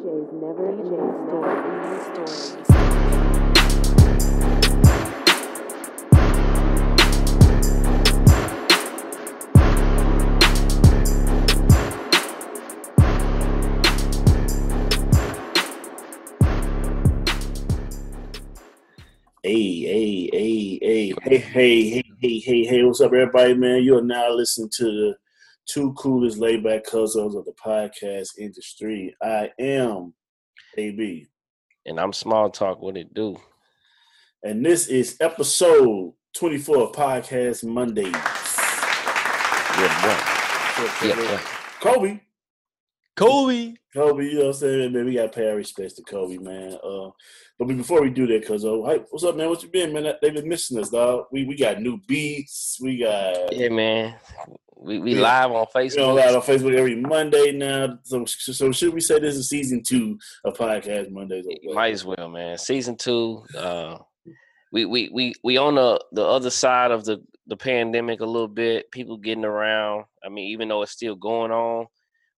DJ's never DJ's story. Hey, hey, hey, hey, hey, hey, hey, hey, hey, hey, what's up, everybody, man? You are now listening to the two coolest laid back cousins of the podcast industry. I am AB, And I'm small talk. What it do? and this is episode 24 of Podcast Mondays. Yeah, boy. Yeah. Kobe, Kobe. Kobe, you know what I'm saying, man? We got to pay our respects to Kobe, man. Uh, but before we do that, cuz, uh, hey, what's up, man? What you been, man? They've been missing us, dog. We we got new beats. We got Yeah, man. We we Yeah. live on Facebook. live on Facebook every Monday now. So, so should we say this is season two of Podcast Mondays? or? Might as well, man. Season two. Uh, we we we we on the the other side of the the pandemic a little bit. People getting around. I mean, even though it's still going on,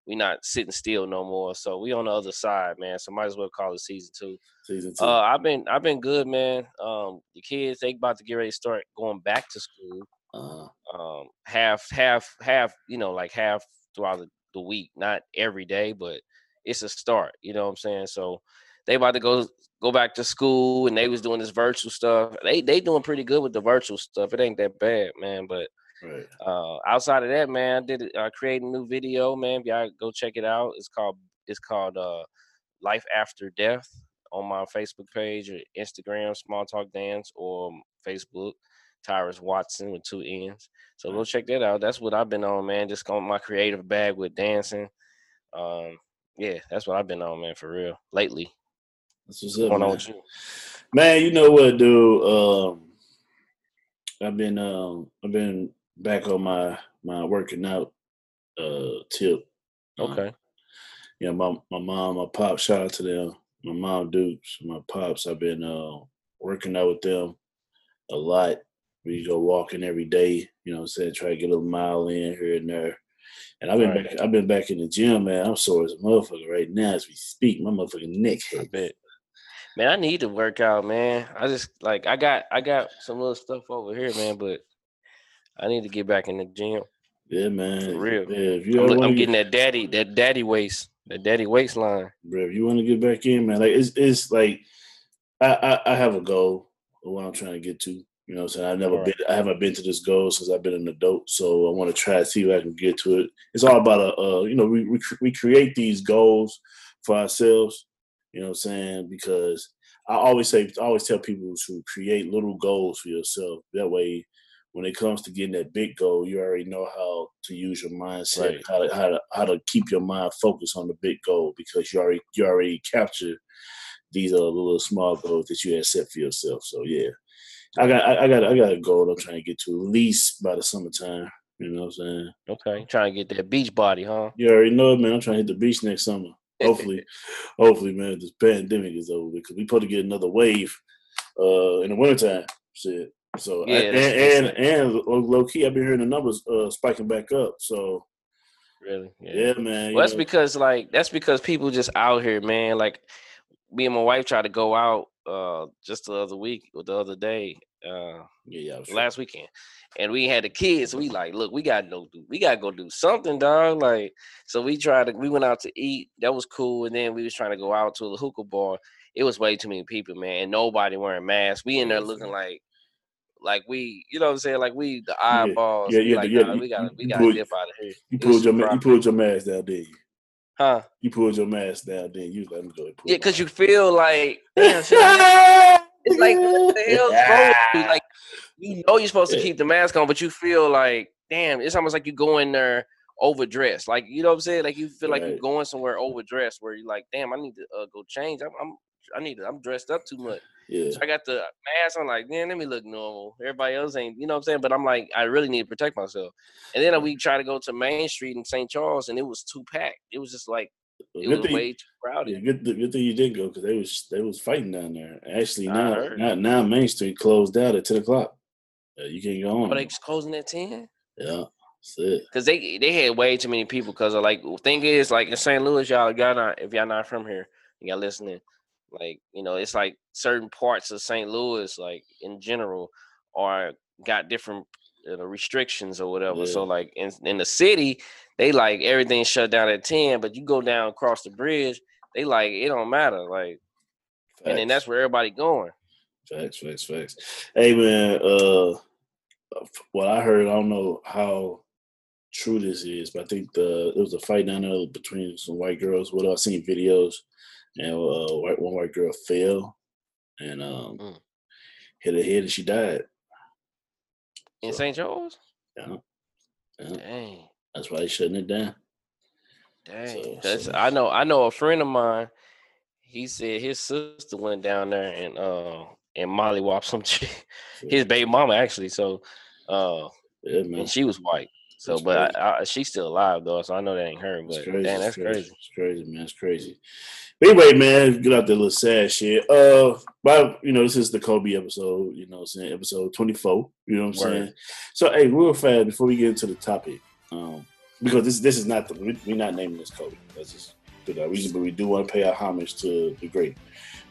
we're not sitting still no more. So we on the other side, man. So might as well call it season two. Season two. Uh, I've been I've been good, man. Um, the kids they about to get ready to start going back to school. Uh, um half half half you know like half throughout the, the week not every day but it's a start you know what i'm saying? So they about to go go back to school and they was doing this virtual stuff. They they doing pretty good with the virtual stuff. It ain't that bad man but right. uh outside of that man i did i created a new video man. Y'all go check it out it's called it's called uh life after death on my facebook page or instagram small talk dance or facebook tyrus watson with two n's so go check that out that's what i've been on man just on my creative bag with dancing um yeah that's what i've been on man for real lately That's what's what's up, going on man. with you Man, you know what, dude? Um, I've been um, I've been back on my my working out uh tip. Um, okay yeah, my my mom, my pop, shout out to them. My mom, Dukes, my pops. I've been uh, working out with them a lot. We go walking every day. You know, what I'm saying try to get a little mile in here and there. And I've been Right. back. I've been back in the gym, man. I'm sore as a motherfucker right now as we speak. My motherfucking neck I hurts. bet. Man, I need to work out, man. I just like I got I got some little stuff over here, man, but I need to get back in the gym. Yeah, man. For real. Yeah, if you I'm, I'm get- getting that daddy that daddy waist, that daddy waistline. bro, if you want to get back in, man, like it's it's like I, I I have a goal of what I'm trying to get to. You know, what I'm saying I've never Alright. been, I haven't been to this goal since I've been an adult, so I want to try to see if I can get to it. It's all about a, uh, you know, we we we create these goals for ourselves. You know, what I'm saying because I always say, I always tell people to create little goals for yourself. That way, when it comes to getting that big goal, you already know how to use your mindset, Right. how to how to how to keep your mind focused on the big goal because you already you already captured these are little small goals that you had set for yourself. So yeah, I got I, I got I got a goal I'm trying to get to at least by the summertime. You know what I'm saying? Okay. Trying to get that beach body, huh? You already know it, man. I'm trying to hit the beach next summer. Hopefully, hopefully, man, this pandemic is over because we supposed to get another wave uh in the wintertime. Shit. So Yeah, and and, and, low, key, I've been hearing the numbers uh spiking back up. So Really? yeah, man. Well, that's know, because like that's because people just out here, man. Like me and my wife tried to go out uh just the other week or the other day, uh yeah, yeah, sure. last weekend. And we had the kids. We like, look, we gotta go do we gotta go do something, dog. Like, so we tried to we went out to eat. That was cool. And then we was trying to go out to the hookah bar. It was way too many people, man. And nobody wearing masks. We in there looking like like we, you know what I'm saying? Like we the eyeballs. yeah, we yeah, like, yeah, nah, you- we gotta we gotta pulled- dip out of here. you pulled your you pulled your mask down, did you? Huh? You pulled your mask down, then you let me go. Yeah, because you feel like damn, it's like what the hell's wrong you? Like you know you're supposed to keep the mask on, but you feel like damn, it's almost like you go in there overdressed. Like you know what I'm saying? Like you feel like you're going somewhere overdressed where you're like, damn, I need to uh, go change. I'm, I'm I need to, I'm dressed up too much. Yeah, So I got the mask. I'm like, man, let me look normal. Everybody else ain't, you know what I'm saying? But I'm like, I really need to protect myself. And then we try to go to Main Street in St. Charles, and it was too packed. It was just like it good was thing, way too crowded. yeah, good, good thing you did go because they was they was fighting down there. Actually, now now, now Main Street closed out at ten o'clock. Uh, you can't go on. But they closing at ten? Yeah, That's it. Cause they they had way too many people. Cause of like thing is like in St. Louis, y'all y'all not if y'all not from here, y'all listening, like you know it's like certain parts of St. Louis, like in general, are got different you know, restrictions or whatever. So like in in the city, they like everything shut down at ten, but you go down across the bridge, they like it don't matter. Like and then that's where everybody going. Facts, facts, facts. Hey man, uh what I heard, I don't know how true this is, but I think the there was a fight down there between some white girls. What I've seen videos, and uh, white one white girl fell and um Mm. hit her head and she died. In So, St. Joe's? yeah, yeah, Dang. that's why they shutting it down. Dang. So- That's so- I know I know a friend of mine, he said his sister went down there and uh and Molly whopped some chick, his baby mama actually. So uh Yeah, and she was white. So That's but I, I, she's still alive though, so I know that ain't her. But crazy. damn, that's crazy. It's crazy, man. It's crazy. But anyway, man, get out that little sad shit. Uh, but you know, this is the Kobe episode. You know, I'm saying episode 24. You know what I'm Word. saying. So, hey, real fast before we get into the topic, um, because this this is not the we, we're not naming this Kobe. That's just for that reason. But we do want to pay our homage to the great.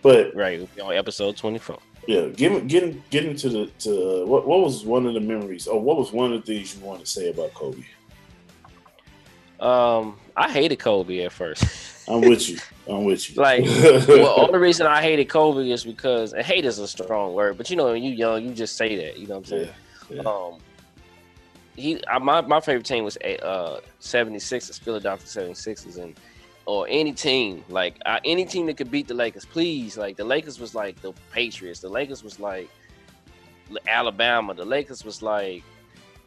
But Right. On episode twenty four. Yeah, get get get into the to what what was one of the memories or what was one of the things you want to say about Kobe? Um, I hated Kobe at first. I'm with you. I'm with you. Like, well, only reason I hated Kobe is because and hate is a strong word, but you know, when you young, you just say that. You know what I'm saying? yeah, yeah. Um, he, I, my my favorite team was a uh 76ers, Philadelphia 76ers, and or any team like uh, any team that could beat the Lakers, please. Like the Lakers was like the Patriots, the Lakers was like Alabama, the Lakers was like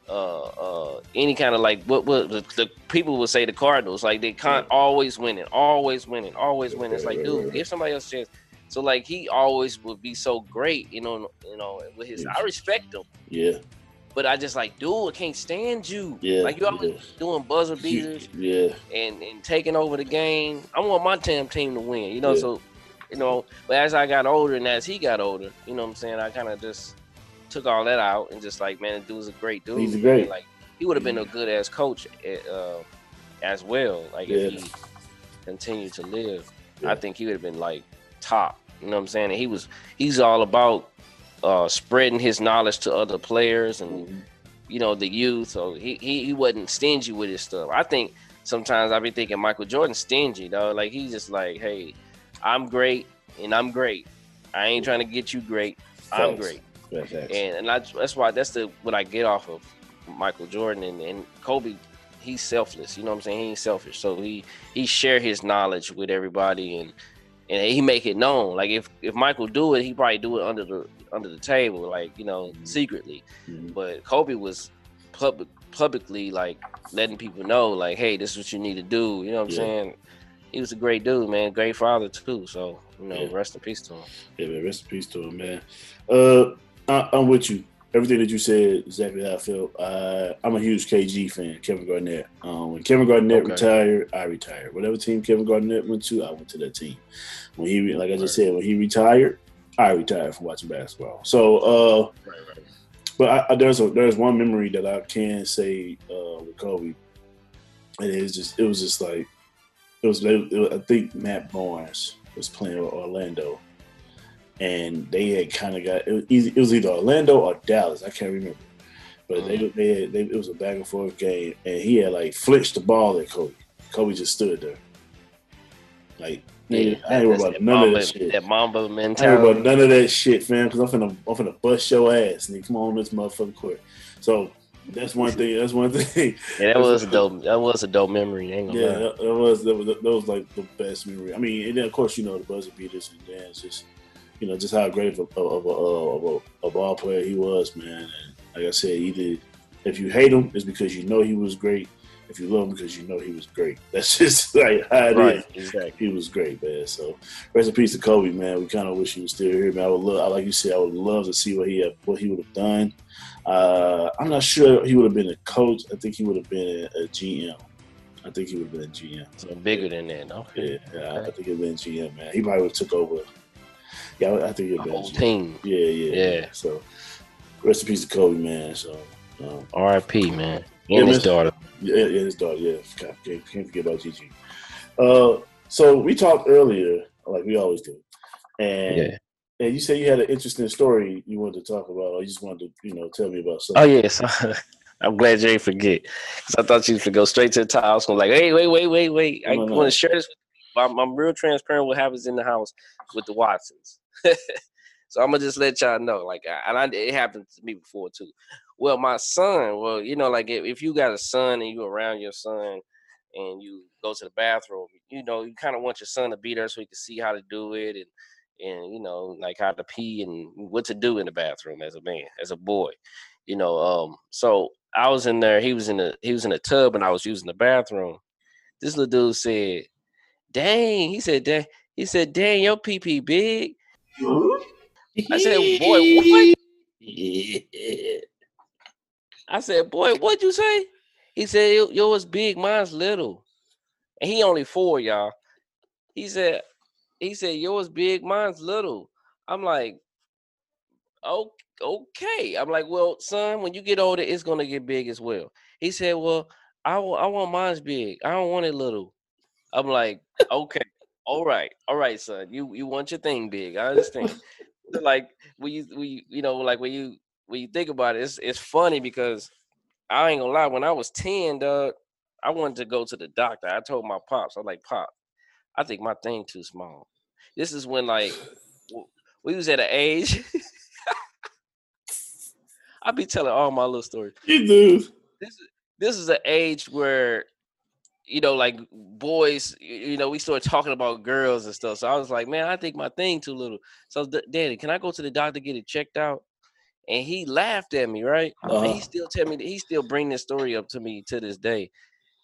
uh uh any kind of like what what the, the people would say the Cardinals, like they can't always winning, always winning, always winning. It's like, dude, give somebody else a chance. So like he always would be so great, you know, you know, with his I respect him. yeah, But I just like, dude, I can't stand you. Yeah, like you always yeah. doing buzzer beaters yeah, and, and taking over the game. I want my damn team to win, you know. Yeah. So, you know, but as I got older and as he got older, you know what I'm saying, I kind of just took all that out and just like, man, the dude's a great dude. He's a man. great- Like he would have been a good ass coach at, uh, as well. Like Yeah. if he continued to live. I think he would have been like top. You know what I'm saying? And he was he's all about uh, spreading his knowledge to other players and you know the youth. So he, he he wasn't stingy with his stuff. I think sometimes I be thinking Michael Jordan stingy though. Like he's just like, hey, I'm great and I'm great. I ain't trying to get you great. I'm great. And and I, that's why that's the what I get off of Michael Jordan and, and Kobe. He's selfless. You know what I'm saying? He ain't selfish. So he he share his knowledge with everybody and and he make it known. Like if if Michael do it, he probably do it under the under the table, like you know, Mhm. secretly Mhm. but Kobe was public publicly like letting people know like hey this is what you need to do you know what I'm Yeah. saying he was a great dude man great father too so you know Yeah. rest in peace to him Yeah, man. Rest in peace to him, man. Uh, I, I'm with you. Everything that you said, exactly how I feel. Uh, I'm a huge KG fan, Kevin Garnett. Um, when Kevin Garnett Okay. retired, I retired. Whatever team Kevin Garnett went to, I went to that team. When he, like I just said, when he retired, I retired from watching basketball. So, uh, right right. but I, I, there's a there's one memory that I can say uh, with Kobe, and it was just it was just like it was, it was I think Matt Barnes was playing with Orlando, and they had kind of got it was, either, it was either Orlando or Dallas I can't remember, but they they, had, they it was a back and forth game, and he had like flinched the ball at Kobe. Kobe just stood there, like nigga, I ain't about none of that shit. that Mamba mentality. I ain't about none of that shit, fam. Because I'm finna, I'm finna bust your ass, nigga. Come on, this motherfucking court. So that's one thing. That's one thing. yeah that was a dope that was a dope memory ain't gonna yeah, that, that was that was that was like the best memory. I mean, and then of course you know the buzzer beaters and then it's just you know just how great of a of a, of a, a ball player he was, man. And like I said, either if you hate him, it's because you know he was great. If you love him, because you know he was great. That's just like how it is right exactly he was great, man. So rest in peace to Kobe, man. We kind of wish he was still here, man. I would love, I like you said, I would love to see what he had, what he would have done. Uh, I'm not sure he would have been a coach. I think he would have been a, a GM. I think he would have been a GM. so bigger than that okay Yeah, yeah I think he'd been GM, man. He probably would have took over. Yeah, I I think he'd the been whole GM. team Yeah, yeah, Yeah. So rest in peace to Kobe, man. So um, R.I.P. man And his miss- daughter. Yeah, yeah, his daughter. Yeah, can't, can't can't forget about Gigi. Uh, so we talked earlier, like we always do, and Yeah. and you said you had an interesting story you wanted to talk about, or you just wanted to, you know, tell me about something. Oh yes, I'm glad you ain't forget. Cause I thought you would go straight to the top. I was gonna like, hey, wait, wait, wait, wait. I No, want to share this. With you. I'm, I'm real transparent. What happens in the house with the Watsons. so I'm gonna just let y'all know. Like, I, and I, it happened to me before too. Well, my son. Well, you know, like if, if you got a son and you around your son and you go to the bathroom, you know, you kind of want your son to be there so he can see how to do it and and you know, like how to pee and what to do in the bathroom as a man, as a boy. You know, um, so I was in there, he was in the he was in a tub and I was using the bathroom. This little dude said, Dang, he said, Dang, he said, Dang, your pee pee big. I said, boy, what? I said, boy, what'd you say? He said, "Yo- yours big, mine's little. And he only four, y'all. He said, he said, yours big, mine's little. I'm like, "O- okay. I'm like, well, son, when you get older, it's gonna get big as well. He said, well, I I want mine's big. I don't want it little. I'm like, okay, all right, all right, son. You you want your thing big. I understand. Like when you you, you know like when you when you think about it, it's it's funny because I ain't gonna lie. When I was ten, dog, I wanted to go to the doctor. I told my pops, I'm like, pop, I think my thing too small. This is when like we was at an age. I be telling all my little stories You do. this is this is an age where you know like boys you know we started talking about girls and stuff so i was like man i think my thing too little so "D- daddy can i go to the doctor get it checked out and he laughed at me right Uh-huh. he still tell me that he still bring this story up to me to this day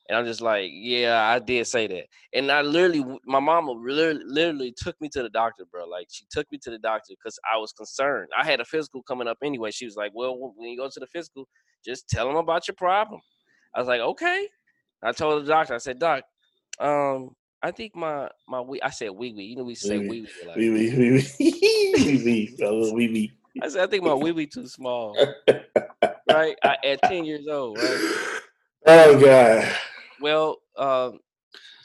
and i'm just like yeah i did say that and i literally my mama literally, literally took me to the doctor bro like she took me to the doctor because i was concerned i had a physical coming up anyway she was like well when you go to the physical just tell them about your problem I was like, okay. I told the doctor, I said, Doc, um, I think my my wee I said wee wee. You know we say Wee wee wee. wee. Wee wee wee wee. I said, I think my wee wee too small. right? I, at 10 years old, right? Oh god. Well, um,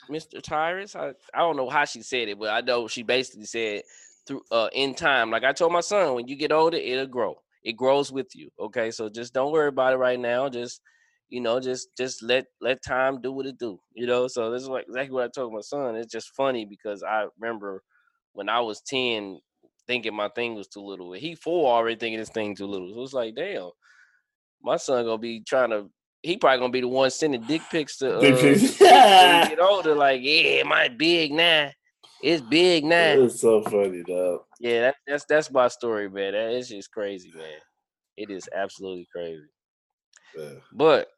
Mr. Tyrus, I, I don't know how she said it, but I know she basically said through uh in time. Like I told my son, when you get older, it'll grow. It grows with you. Okay. So just don't worry about it right now. Just you know, just just let let time do what it do. You know, so this is like exactly what I told my son. It's just funny because I remember when I was 10 thinking my thing was too little. He four already thinking his thing too little. So it's like, damn, my son gonna be trying to he probably gonna be the one sending dick pics to uh, get older, like, yeah, my big now. It's big now. It's so funny, dog. Yeah, that, that's that's my story, man. That is just crazy, man. It is absolutely crazy. Yeah. But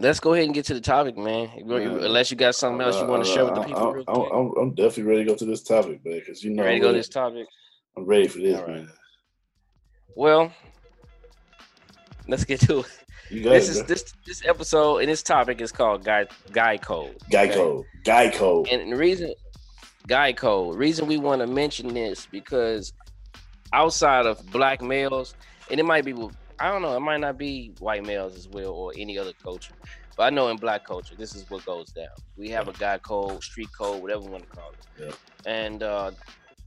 let's go ahead and get to the topic, man. Unless you got something else you want to share with the people, real I'm, quick. I'm, definitely ready to go to this topic, man. Because you know, ready to go to this topic? I'm ready for this, right. man. Well, let's get to it. You got This is bro. this this episode and this topic is called Guy Guy Code. okay? Geico. Geico. And the reason guy code, reason we want to mention this because outside of black males, and it might be with- I don't know, it might not be white males as well or any other culture. But I know in black culture, this is what goes down. We have a guy code, street code, whatever you want to call it. Yeah. And uh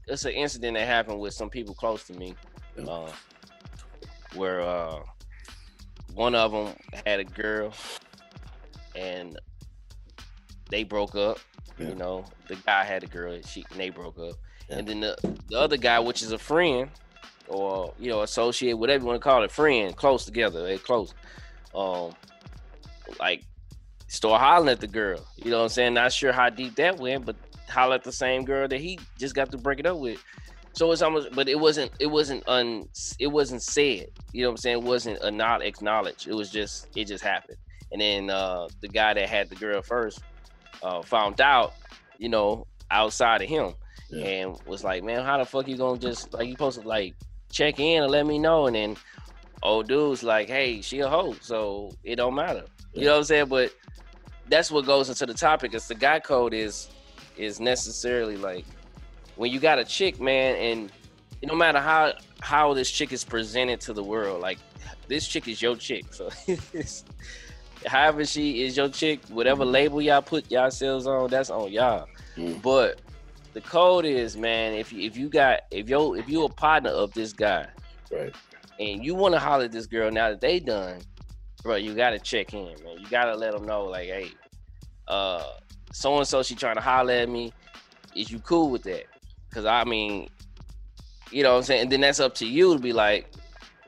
it's an incident that happened with some people close to me. Yeah. Uh, where uh one of them had a girl and they broke up Yeah. you know, the guy had a girl, and she and they broke up, and then the the other guy, which is a friend or you know associate, whatever you want to call it, friend, close together, they close. Um, like start hollering at the girl. You know what I'm saying? Not sure how deep that went, but holler at the same girl that he just got to break it up with. So it's almost, but it wasn't, it wasn't un, it wasn't said. You know what I'm saying? It wasn't a not acknowledged. It was just, it just happened. And then uh the guy that had the girl first uh found out, you know, outside of him, Yeah. and was like, man, how the fuck you gonna just like you supposed to like check in and let me know, and then old dude's like, hey, she a hoe, so it don't matter. You know what I'm saying? But that's what goes into the topic. Is the guy code is is necessarily like when you got a chick, man, and no matter how how this chick is presented to the world, like this chick is your chick. So it's, however she is your chick, whatever label y'all put yourselves on, that's on y'all. Mm. But the code is, man, if you if you got if you if you a partner of this guy Right. and you want to holler at this girl now that they done, bro, you gotta check in, man. You gotta let them know, like, hey, uh, so and so she trying to holler at me. Is you cool with that? Cause I mean, you know what I'm saying. And then that's up to you to be like,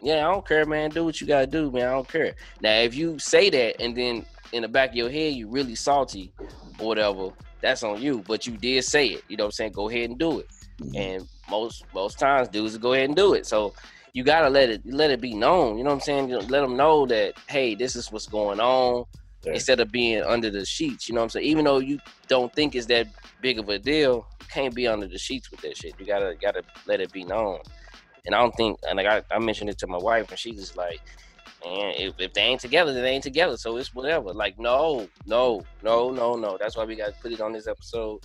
yeah, I don't care, man. Do what you gotta do, man. I don't care. Now, if you say that and then in the back of your head you really salty or whatever, that's on you. But you did say it. You know what I'm saying? Go ahead and do it. Mhm. And most most times dudes will go ahead and do it. So you gotta let it let it be known. You know what I'm saying? You know, let them know that hey, this is what's going on Right. instead of being under the sheets. You know what I'm saying? Even though you don't think it's that big of a deal, you can't be under the sheets with that shit. You gotta gotta let it be known. And I don't think, and like I, I mentioned it to my wife, and she's just like, man, if, if they ain't together, then they ain't together. So it's whatever. Like, no, no, no, no, no. That's why we got to put it on this episode,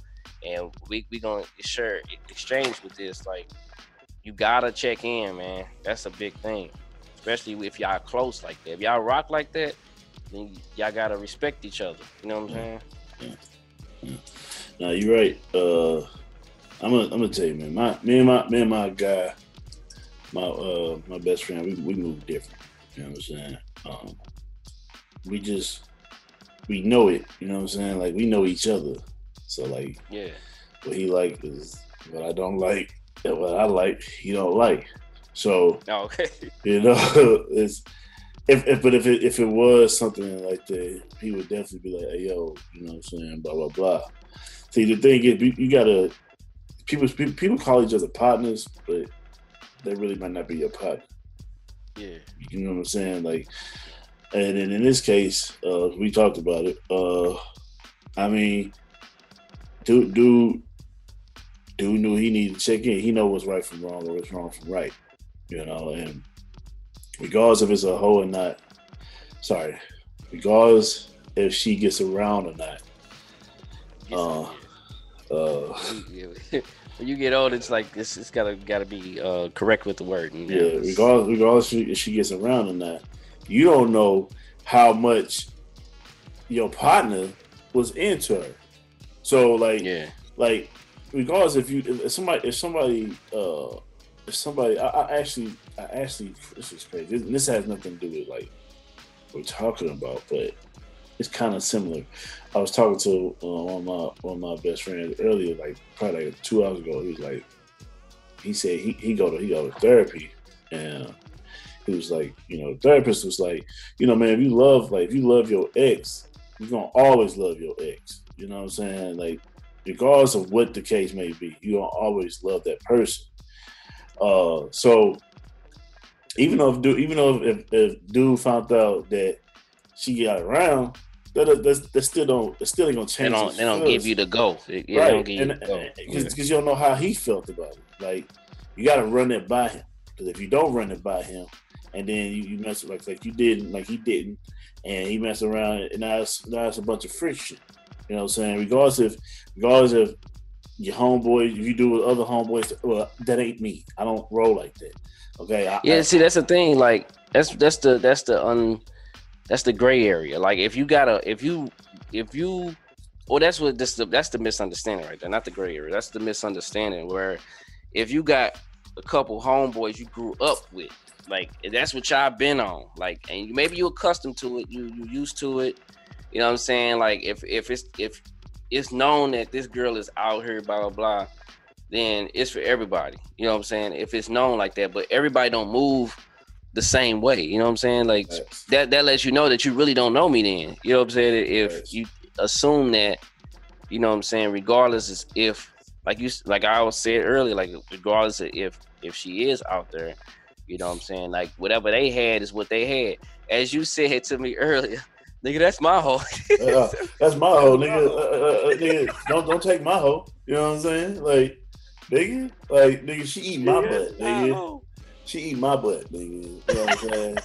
and we we gonna share exchange with this. Like, you gotta check in, man. That's a big thing, especially if y'all close like that. If y'all rock like that, then y'all gotta respect each other. You know what I'm saying? No, you're right. Uh, I'm gonna I'm gonna tell you, man. My me and my me and my guy, my uh my best friend, we we move different. You know what I'm saying? Um, we just we know it. You know what I'm saying? Like we know each other. So like Yeah. what he like is what I don't like, and what I like he don't like. So No, okay. you know, it's if, if but if it if it was something like that, he would definitely be like, "Hey, yo," you know what I'm saying? Blah blah blah. See, the thing is, you, you gotta people people people call each other partners, but they really might not be your partner. Yeah. You know what I'm saying? Like, and then in this case, uh, we talked about it. Uh, I mean, dude, dude, dude knew he needed to check in. He know what's right from wrong or what's wrong from right. You know, and regardless if it's a hoe or not, sorry, regardless if she gets around or not. Uh, uh, Yeah. When you get old, it's like it's, it's gotta gotta be uh, correct with the word. And, Yeah, regardless, regardless if she gets around or not, you don't know how much your partner was into her. So like, yeah, like regardless if you if somebody if somebody uh if somebody I, I actually I actually this is crazy. This, this has nothing to do with like we're talking about, but it's kind of similar. I was talking to uh, one of my one of my best friends earlier, like probably like two hours ago. He was like, he said he, he go to he go to therapy, and he was like, you know, the therapist was like, you know, man, if you love like if you love your ex, you're gonna always love your ex. You know what I'm saying? Like, regardless of what the case may be, you gonna always love that person. Uh, so even though if dude, even though if, if dude found out that she got around, that that, that still don't that still ain't gonna they change. don't his they don't give you the go. Yeah, right, don't you and because you don't know how he felt about it. Like you got to run it by him. Because if you don't run it by him, and then you, you mess like like you didn't, like he didn't, and he messed around, and now it's, now it's a bunch of friction. You know what I'm saying? Regardless if regardless if your homeboy, if you do with other homeboys, well, that ain't me. I don't roll like that. Okay. I, Yeah, I- see, that's the thing. Like, that's that's the that's the un that's the gray area. Like, if you gotta, if you if you, well, that's what this that's the misunderstanding right there. Not the gray area. That's the misunderstanding where if you got a couple homeboys you grew up with, like that's what y'all been on. Like, and maybe you accustomed to it, you you used to it. You know what I'm saying? Like, if if it's if it's known that this girl is out here, blah blah blah then it's for everybody. You know what I'm saying? If it's known like that, but everybody don't move the same way. You know what I'm saying? Like that that lets you know that you really don't know me then. You know what I'm saying? If you assume that, you know what I'm saying, regardless is if like you like I was said earlier, like regardless of if if she is out there, you know what I'm saying? Like whatever they had is what they had. As you said to me earlier, nigga, that's my hoe. Uh, that's my hoe, nigga. Uh, uh, uh, nigga, don't don't take my hoe. You know what I'm saying? Like, nigga, like nigga, she eat my butt, nigga. She eat my butt, nigga. You know what I'm saying?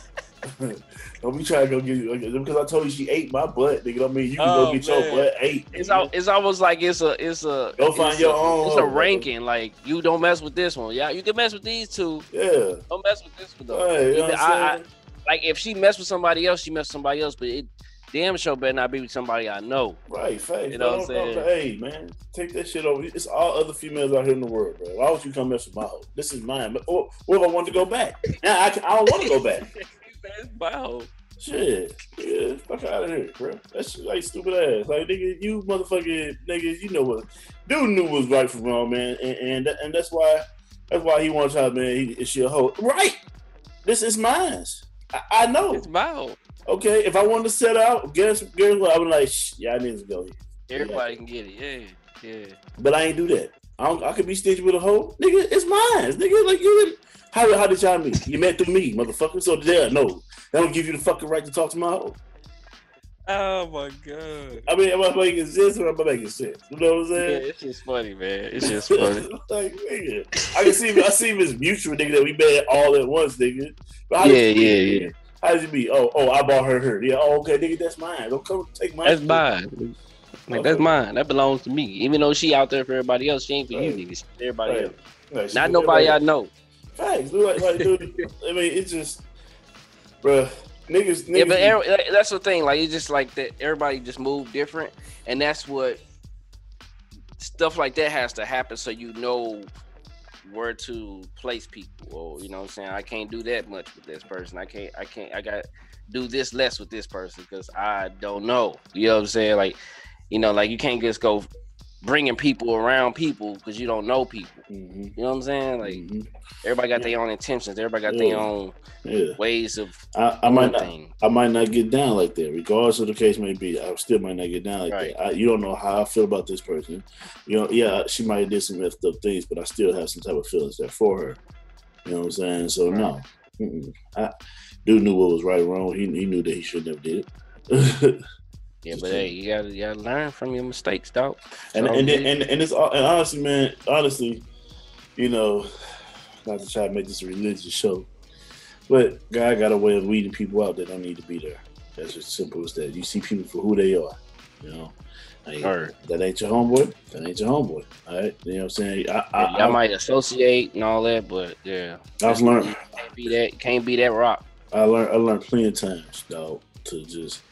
don't be trying to go get you because I told you she ate my butt, nigga. Don't mean you can Oh, go get man. your butt ate. It's al- it's almost like it's a it's a Go find your a, own It's a ranking. Like you don't mess with this one. Yeah, you can mess with these two. yeah. Don't mess with this one though. You know what I'm I- I- like if she mess with somebody else, she mess with somebody else. But it damn show better not be with somebody I know. Right, facts. You know what I'm don't- Hey, man, take that shit over. It's all other females out here in the world, bro. Why would you come mess with my hoe? This is mine. Or, what if I want to go back? Now I, can, I don't want to go back. wow. Shit, yeah, fuck out of here, bro. That's like stupid ass. Like nigga, you motherfucking nigga, you know what? Dude knew what was right from wrong, man, and and, and that's why that's why he wants out, man. He, it's your hoe, right? This is mine. I, I know. It's wow. Okay, if I wanted to set out, guess guess what? I was like, Shh, yeah, I need to go here. Everybody can get it. Yeah, yeah. But I ain't do that. I, don't, I could be stitched with a hoe, nigga. It's mine, nigga. Like you, how how did y'all meet? You met through me, motherfucker. So there, no, that don't give you the fucking right to talk to my hoe. Oh my god. I mean, am I making sense or am I making sense? You know what I'm Yeah, saying? it's just funny, man. It's just funny. like, nigga, I can see, I see this mutual nigga that we met all at once, nigga. But how did Yeah, yeah, nigga? How did you meet? Oh, oh, I bought her her. Yeah, oh, okay, nigga, that's mine. Don't come take mine. That's mine. Like that's mine. That belongs to me. Even though she out there for everybody else, she ain't for you Right. niggas. For everybody Right. else. She Not nobody I know. Facts. Like, like, dude. I mean, it's just, bruh, niggas, niggas. Yeah, but every, that's the thing. Like it's just like that. Everybody just move different, and that's what stuff like that has to happen so you know where to place people. Or you know, what I'm saying I can't do that much with this person. I can't. I can't. I got do this less with this person because I don't know. You know what I'm saying? Like, you know, like you can't just go bringing people around people because you don't know people. Mhm, You know what I'm saying? Like mhm. everybody got their own intentions. Everybody got their own yeah, ways of I, I might not. things. I might not get down like that, regardless of the case may be. I still might not get down like Right. that. I, you don't know how I feel about this person. You know, yeah, she might have did some messed up things, but I still have some type of feelings there for her. You know what I'm saying? So no, Mm-mm. I, dude knew what was right and wrong. He, he knew that he should never did it. Yeah, but hey, you gotta, you gotta learn from your mistakes, dog. and So, and then, and and it's uh, and honestly, man, honestly, you know, not to try to make this a religious show, but God got a way of weeding people out that don't need to be there. That's just simple as that. You see people for who they are, you know. Like, that ain't your homeboy. That ain't your homeboy. All right, you know what I'm saying. I I, y'all I, might associate and all that, but yeah, I've learned. can't be that, can't be that rock. I learned. I learned plenty of times, dog, to just,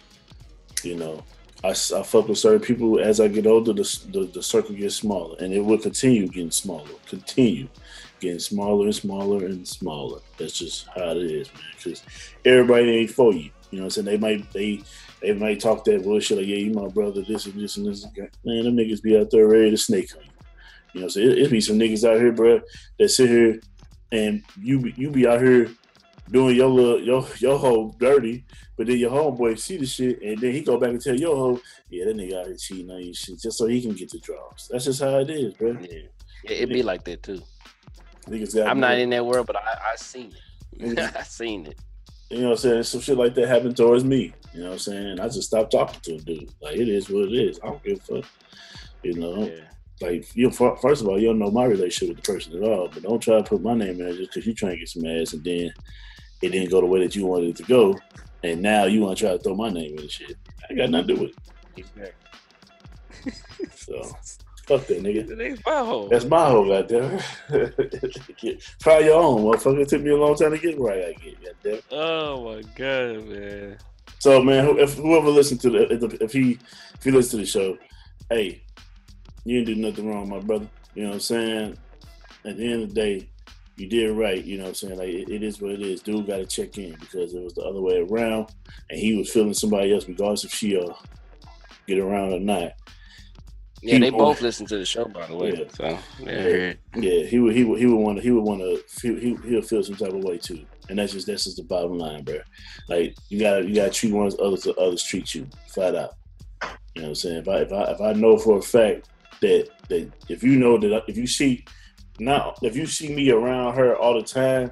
you know, I fuck with certain people. As I get older, the, the the circle gets smaller, and it will continue getting smaller. Continue getting smaller and smaller and smaller. That's just how it is, man. Because everybody ain't for you. You know what I'm saying? They might they they might talk that bullshit like, yeah, you my brother, this and this and this. Man, them niggas be out there ready to snake on you. You know what I'm saying? It, it be some niggas out here, bro, that sit here and you be, you be out here doing your little your your hoe dirty, but then your homeboy see the shit and then he go back and tell your hoe, yeah, that nigga out here cheating on you shit just so he can get the drops. That's just how it is, bro. Yeah, yeah it be like that too. Niggas got I'm not in that world, but I, I seen it. I seen it. You know what I'm saying? Some shit like that happened towards me. You know what I'm saying? I just stopped talking to a dude. Like it is what it is. I don't give a fuck. You know, Yeah. like you. fir- First of all, you don't know my relationship with the person at all. But don't try to put my name in it just because you trying to get some ass, and then it didn't go the way that you wanted it to go, and now you want to try to throw my name in the shit. I got nothing to do with it. Exactly. So fuck that nigga. Today's my hole. That's my hoe out there. Try your own, motherfucker. It took me a long time to get right. I get, goddamn. Oh my god, man. So man, if whoever listened to the if, he if he listens to the show, hey, you didn't do nothing wrong, my brother. You know what I'm saying? At the end of the day, you did right. You know what I'm saying? Like it, it is what it is. Dude got to check in because it was the other way around, and he was feeling somebody else, regardless if she uh get around or not. Yeah, He they won. both listen to the show, by the way. Yeah. So yeah, Yeah, he would he would he would want to he would want to feel he he'll feel some type of way too, and that's just that's just the bottom line, bro. Like you gotta you gotta treat one as others as others treat you, flat out. You know what I'm saying? If I if I if I know for a fact that that if you know that if you see now if you see me around her all the time,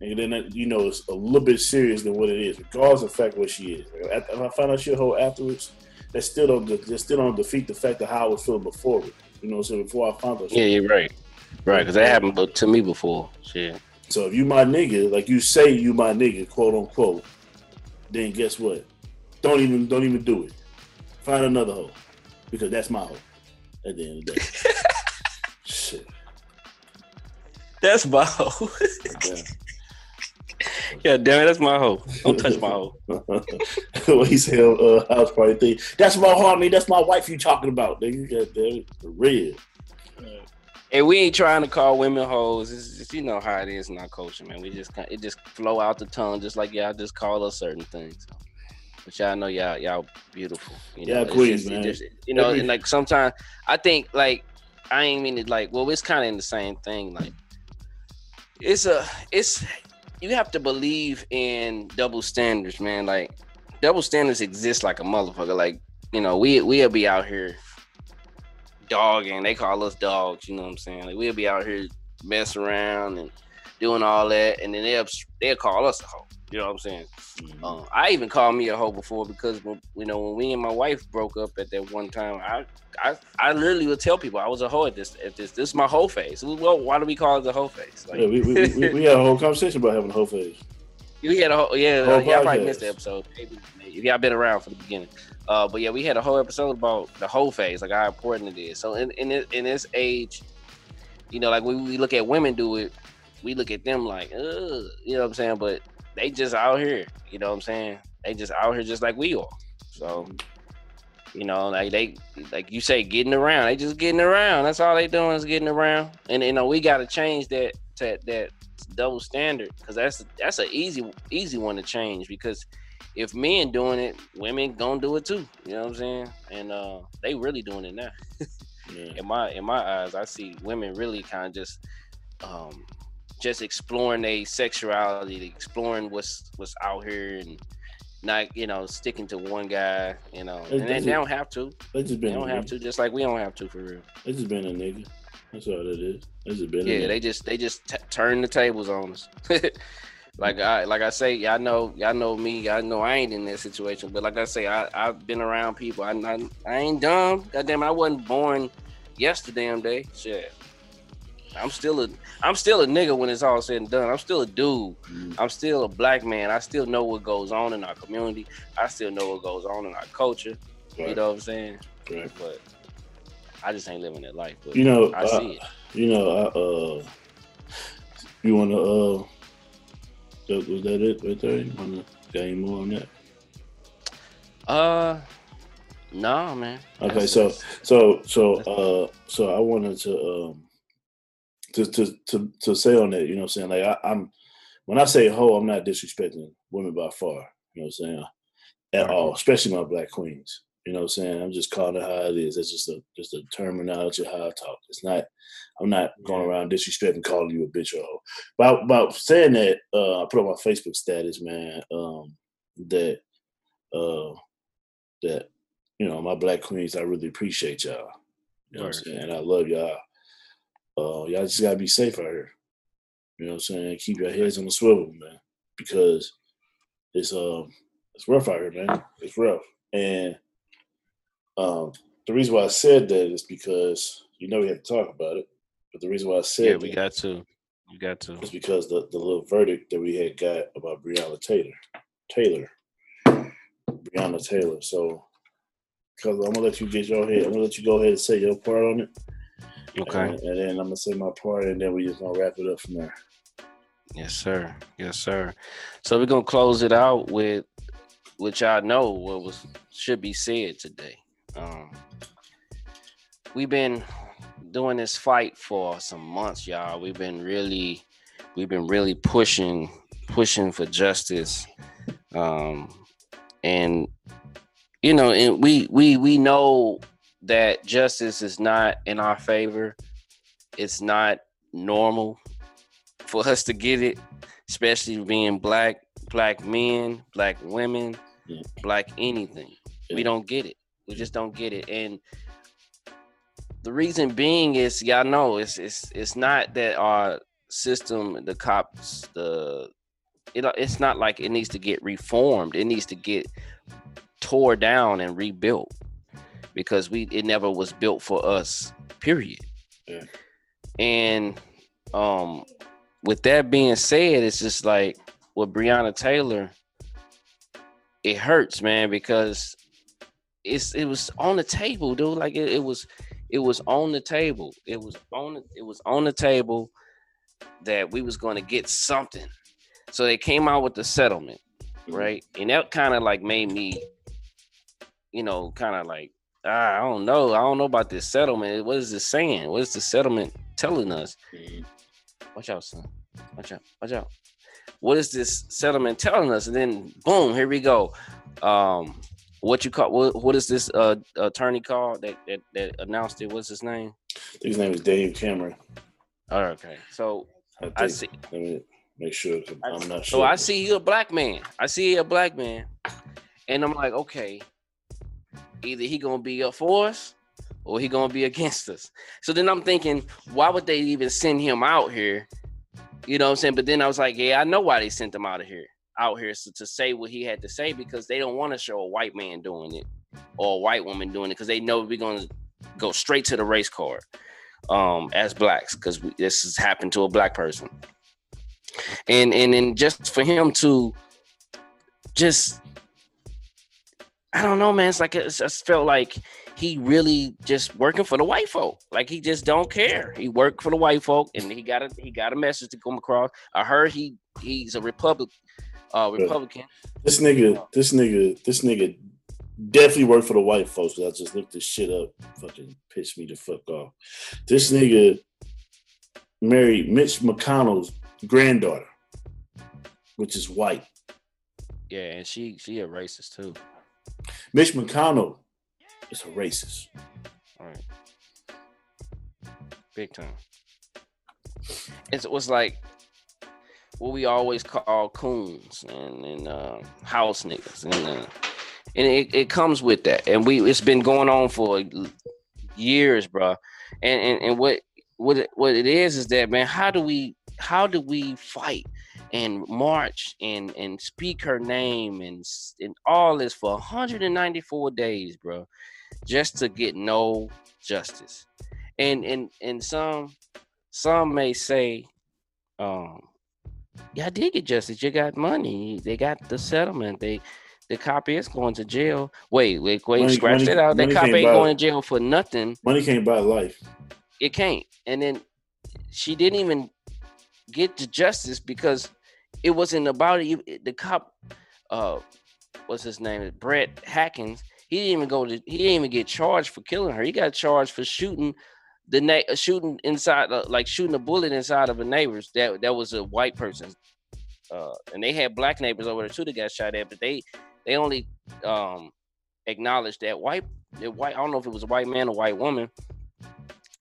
and then uh, you know it's a little bit serious than what it is, regardless of the fact what she is. If I find out she a hoe afterwards, that still don't that still don't defeat the fact of how I was feeling before it. You know, so before I found out, Yeah, you're right. Right, because that happened to me before. Shit. So if you my nigga, like you say you my nigga, quote unquote, then guess what? Don't even don't even do it. Find another hoe. Because that's my hoe. At the end of the day. That's my hoe. Yeah. yeah, damn it, that's my hoe. Don't touch my hoe. what he said, uh, house party thing. That's my homie. That's my wife. You talking about? Nigga, got that red. And we ain't trying to call women hoes. It's just, you know how it is in our culture, man. We just it just flow out the tongue, just like y'all just call us certain things. But y'all know y'all y'all beautiful. You know, Y'all queens, man. just- you know, and like sometimes I think like I ain't mean it like well, it's kind of in the same thing. Like it's a it's you have to believe in double standards, man. Like double standards exist like a motherfucker. Like you know, we we'll be out here dogging. They call us dogs. You know what I'm saying? Like we'll be out here messing around and doing all that, and then they'll they'll call us a hoe. You know what I'm saying? Mhm. Um, I even called me a hoe before because when, you know when we and my wife broke up at that one time, I I, I literally would tell people I was a hoe at this at this this is my hoe face. Well, why do we call it the hoe face? Like Yeah, we, we, we, we had a whole conversation about having a whole face. we had a whole yeah, Whole y'all probably missed the episode. If y'all been around for the beginning. Uh, but yeah, we had a whole episode about the whole phase, like how important it is. So in in this, in this age, you know, like when we look at women do it, we look at them like, Ugh, you know what I'm saying? But they just out here, you know what I'm saying? They just out here just like we are. So, you know, like they like you say, getting around. They just getting around. That's all they doing is getting around. And you know, we got to change that that that double standard because that's that's an easy easy one to change because if men doing it, women gonna do it too. You know what I'm saying? And uh, they really doing it now. Yeah. In my in my eyes, I see women really kind of just um just exploring a sexuality, exploring what's what's out here and not you know sticking to one guy. You know, and they, they don't have to. They just been. They don't have nigga. to. Just like we don't have to for real. They just been a nigga. That's all it is. They just been Yeah, they just they just t- turn the tables on us. like I like I say, y'all know y'all know me. Y'all know I ain't in that situation. But like I say, I I've been around people. I I, I ain't dumb. Goddamn, I wasn't born yesterday damn day. Shit. I'm still a I'm still a nigga when it's all said and done. I'm still a dude. Mhm. I'm still a black man. I still know what goes on in our community. I still know what goes on in our culture. You know what I'm saying? right. But I just ain't living that life. But You know, I uh, see it. You know, I, uh, you want to, uh, was that it right there? You want to got any more on that? Uh, no, man. Okay, That's- so so so uh so I wanted to um to to to to say on that, you know what I'm saying? Like I, I'm when I say hoe, I'm not disrespecting women by far, you know what I'm saying? At all, especially my black queens. You know what I'm saying? I'm just calling it how it is. That's just a just a terminology how I talk. It's not I'm not going around disrespecting calling you a bitch or a hoe. About about saying that, uh I put on my Facebook status, man, um that uh that you know, my black queens, I really appreciate y'all. You know what I'm saying? And I love y'all. Uh, y'all just gotta be safe out here. You know what I'm saying? Keep your heads on the swivel, man, because it's um it's rough out here, man. It's rough, and um the reason why I said that is because you know we have to talk about it. But the reason why I said Yeah, we that got to. We got to. is because the the little verdict that we had got about Breonna Taylor, Taylor, Breonna Taylor. So, cause I'm gonna let you get your head. I'm gonna let you go ahead and say your part on it. Okay. And, and then I'm gonna say my part, and then we just gonna wrap it up from there. Yes, sir. Yes, sir. So we're gonna close it out with which I know what was should be said today. Um we've been doing this fight for some months, y'all. We've been really we've been really pushing pushing for justice. Um and you know, and we we we know that justice is not in our favor. It's not normal for us to get it, especially being black, black men, black women, Yeah. black anything. We don't get it. We just don't get it. And the reason being is y'all know it's it's it's not that our system, the cops, the it, it's not like it needs to get reformed. It needs to get tore down and rebuilt because we it never was built for us. Period. Yeah. And um with that being said, it's just like with Breonna Taylor, it hurts, man, because it's it was on the table, dude. Like it, it was it was on the table. It was on it was on the table that we was going to get something. So they came out with the settlement, right? And that kind of like made me, you know, kind of like I don't know, I don't know about this settlement. What is this saying? What is the settlement telling us? Watch out, son. Watch out. Watch out. What is this settlement telling us? And then boom, here we go. Um, what you call what, what is this uh attorney called that, that that announced it? What's his name? His name is Dave Cameron. Oh, okay. So I, I see. Let me make sure. I'm not sure. So. I see you a black man. I see a black man, and I'm like, okay, either he gonna be up for us or he gonna be against us. So then I'm thinking, why would they even send him out here? You know what I'm saying? But then I was like, yeah, I know why they sent him out of here, out here so to say what he had to say because they don't want to show a white man doing it or a white woman doing it because they know we're gonna go straight to the race card um as blacks because this has happened to a black person and and then just for him to just I don't know, man. It's like it just felt like he really just working for the white folk. Like he just don't care. He worked for the white folk, and he got a he got a message to come across. I heard he he's a Republic, uh, Republican. This nigga, this nigga, this nigga definitely worked for the white folks. 'cause I just looked this shit up. Fucking pissed me the fuck off. This nigga married Mitch McConnell's granddaughter, which is white. Yeah, and she she a racist too. Mitch McConnell is a racist. All right. Big time. It was like what we always call coons and, and uh, house niggas. And, uh, and it, it comes with that. And we it's been going on for years, bro. And, and and what what it, what it is is that man, how do we how do we fight and march and and speak her name and and all this for 194 days, bro, just to get no justice. And and and some some may say, um, yeah, I did get justice. You got money. They got the settlement. They the cop is going to jail. Wait, wait, wait, Money- scratch money- that out. That cop ain't buy- going to jail for nothing Money can't buy life. it can't. And then she didn't even get to justice because it wasn't about it. The cop, uh, what's his name? Brett Hackins. He didn't even go to. He didn't even get charged for killing her. He got charged for shooting the na- uh, shooting inside, uh, like shooting a bullet inside of a neighbor's. That that was a white person. Uh, and they had black neighbors over there too that got shot at, but they they only um acknowledged that white the white. I don't know if it was a white man or white woman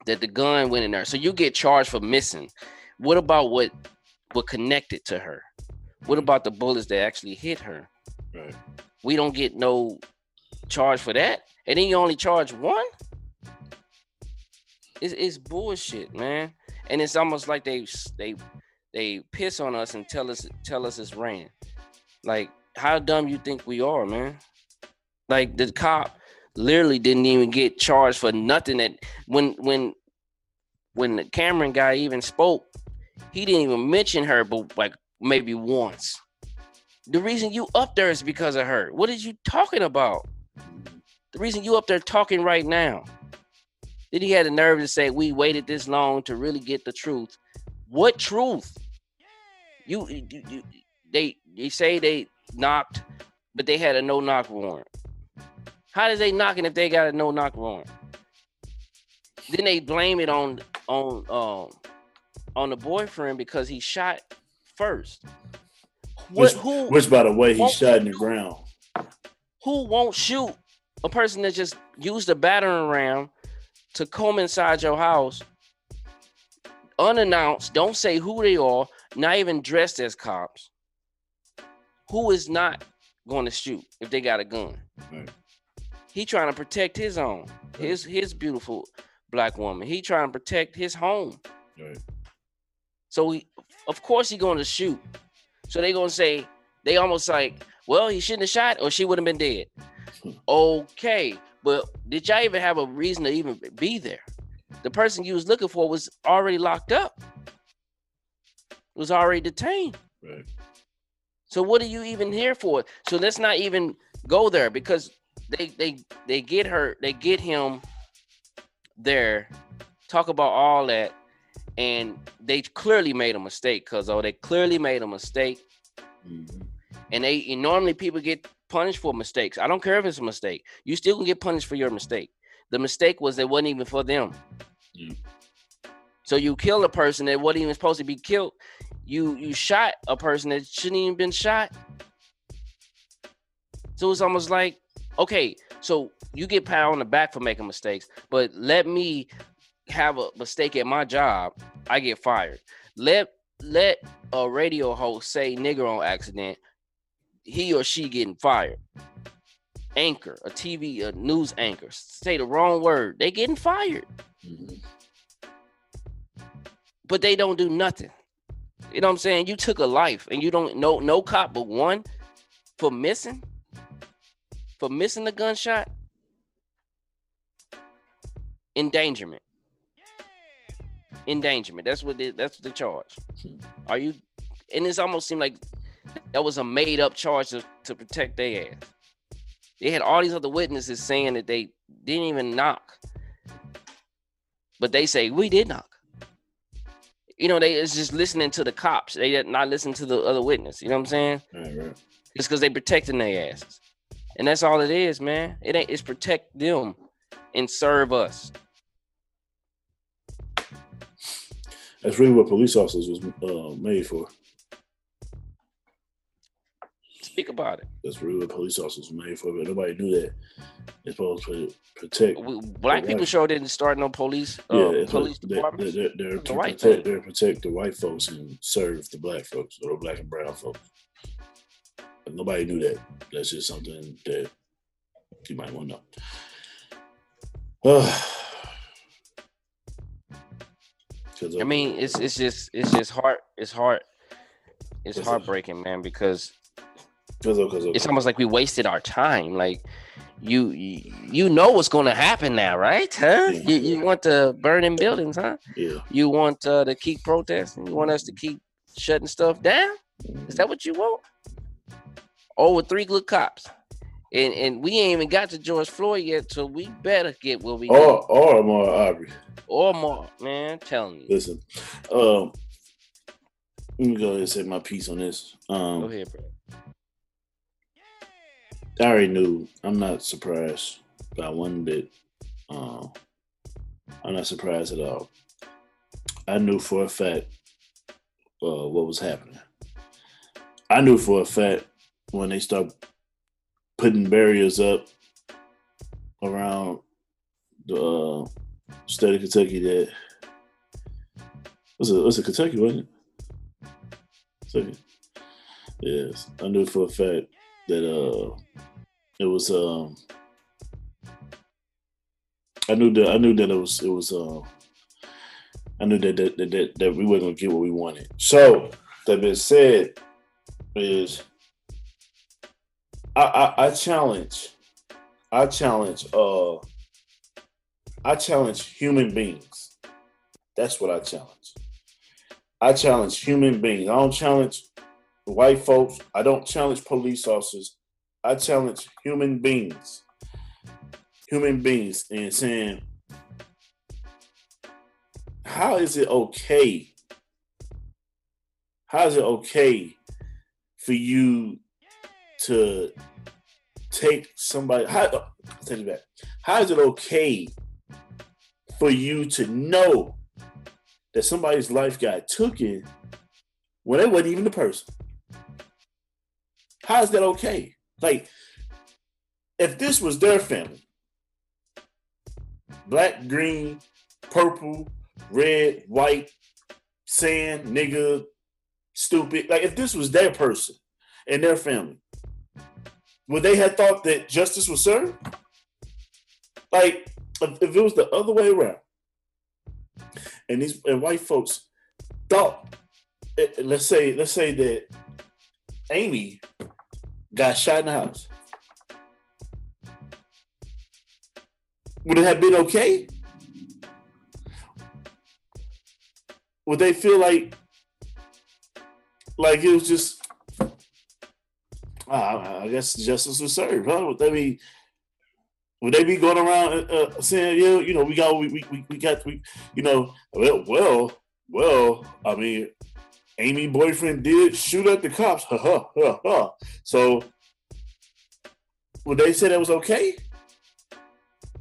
that the gun went in there. So you get charged for missing. What about what what connected to her? What mm-hmm. about the bullets that actually hit her? Right. We don't get no charge for that. And then you only charge one? It's, it's bullshit, man. And it's almost like they they they piss on us and tell us tell us it's rain. Like how dumb you think we are, man? Like the cop literally didn't even get charged for nothing that when when when the Cameron guy even spoke, he didn't even mention her, but like maybe once. The reason you up there is because of her. What are you talking about? The reason you up there talking right now. Then he had the nerve to say we waited this long to really get the truth. What truth? You, you, you they they say they knocked, but they had a no knock warrant. How does they knocking if they got a no knock warrant? Then they blame it on on um on the boyfriend because he shot first. What Which- who Which, by the way, he shot in the ground. who won't shoot a person that just used a battering ram to come inside your house unannounced, don't say who they are, not even dressed as cops. Who is not going to shoot if they got a gun? Right. He trying to protect his own, his his beautiful black woman. He trying to protect his home. Right. So he, of course he going to shoot. So they gonna say they almost like, well, he shouldn't have shot, or she would have been dead. Okay, but did y'all even have a reason to even be there? The person you was looking for was already locked up. was already detained. Right. So what are you even here for? So let's not even go there because they they they get her, they get him there, talk about all that, and they clearly made a mistake, cuz oh, they clearly made a mistake. Mhm. And they and normally people get punished for mistakes. I don't care if it's a mistake. You still can get punished for your mistake. The mistake was it wasn't even for them. Yeah. So you kill a person that wasn't even supposed to be killed. You you shot a person that shouldn't even been shot. So it's almost like, okay, so you get pat on the back for making mistakes, but let me have a mistake at my job, I get fired. Let let a radio host say nigger on accident, he or she getting fired. Anchor, a TV, a news anchor, say the wrong word, they getting fired. Mhm. but they don't do nothing. You know what I'm saying? You took a life and you don't know no cop but one for missing, for missing the gunshot. Endangerment. Endangerment. That's what they, that's the charge. Hmm. Are you? And it's almost seemed like that was a made up charge to, to protect their ass. They had all these other witnesses saying that they didn't even knock, but they say we did knock you know, they is just listening to the cops. They did not listen to the other witness. You know what I'm saying? Right. It's because they protecting their asses, and that's all it is, man. It ain't. It's protect them and serve us. That's really what police officers was uh, made for. Speak about it. That's really what police officers were made for. But nobody knew that. They're supposed to protect. Black people sure didn't start no police. Yeah, Uh, it's police they, departments. they're, they're, The to white protect, they're protect the white folks and serve the black folks or the black and brown folks. But nobody knew that. That's just something that you might want to know. Cause I mean, it's it's just it's just hard. It's hard. It's heartbreaking, man, because because of, because of, it's almost like we wasted our time. Like you you, know what's going to happen now, right? Huh? Yeah. You, you want to burn in buildings, huh? yeah. You want uh, to keep protesting? You want us to keep shutting stuff down? Is that what you want? Oh, with three good cops, and and we ain't even got to George Floyd yet, so we better get what we need Or or Ahmaud Arbery. or more, man. Telling you. Listen, um, let me go ahead and say my piece on this. Go Um, ahead, bro. I already knew. I'm not surprised by one bit. Um, I'm not surprised at all. I knew for a fact uh, what was happening. I knew for a fact when they start putting barriers up around the uh, state of Kentucky that was it was Kentucky, wasn't it? Kentucky. Yes, I knew for a fact that uh it was um I knew that I knew that it was it was uh I knew that that that, that, that we weren't gonna get what we wanted. So that being said is I, I challenge I challenge uh I challenge human beings. That's what I challenge. I challenge human beings. I don't challenge white folks. I don't challenge police officers. I challenge human beings. Human beings and saying, how is it okay? How is it okay for you to take somebody? How, uh, take it back. How is it okay for you to know that somebody's life got taken when it wasn't even the person? How is that okay? Like, if this was their family, black, green, purple, red, white, sand, nigga, stupid, like if this was their person and their family, would they have thought that justice was served? Like, if, it was the other way around, and these and white folks thought, eh, let's say, let's say that Amy got shot in the house. Would it have been okay? Would they feel like like it was just. Uh, I guess justice was served, huh? Would they be? Would they be going around uh, uh, saying, "Yeah, you know, we got, we, we, we got, we, you know, well, well, well." I mean, Amy boyfriend did shoot at the cops. Ha ha ha ha. So would they say that was okay?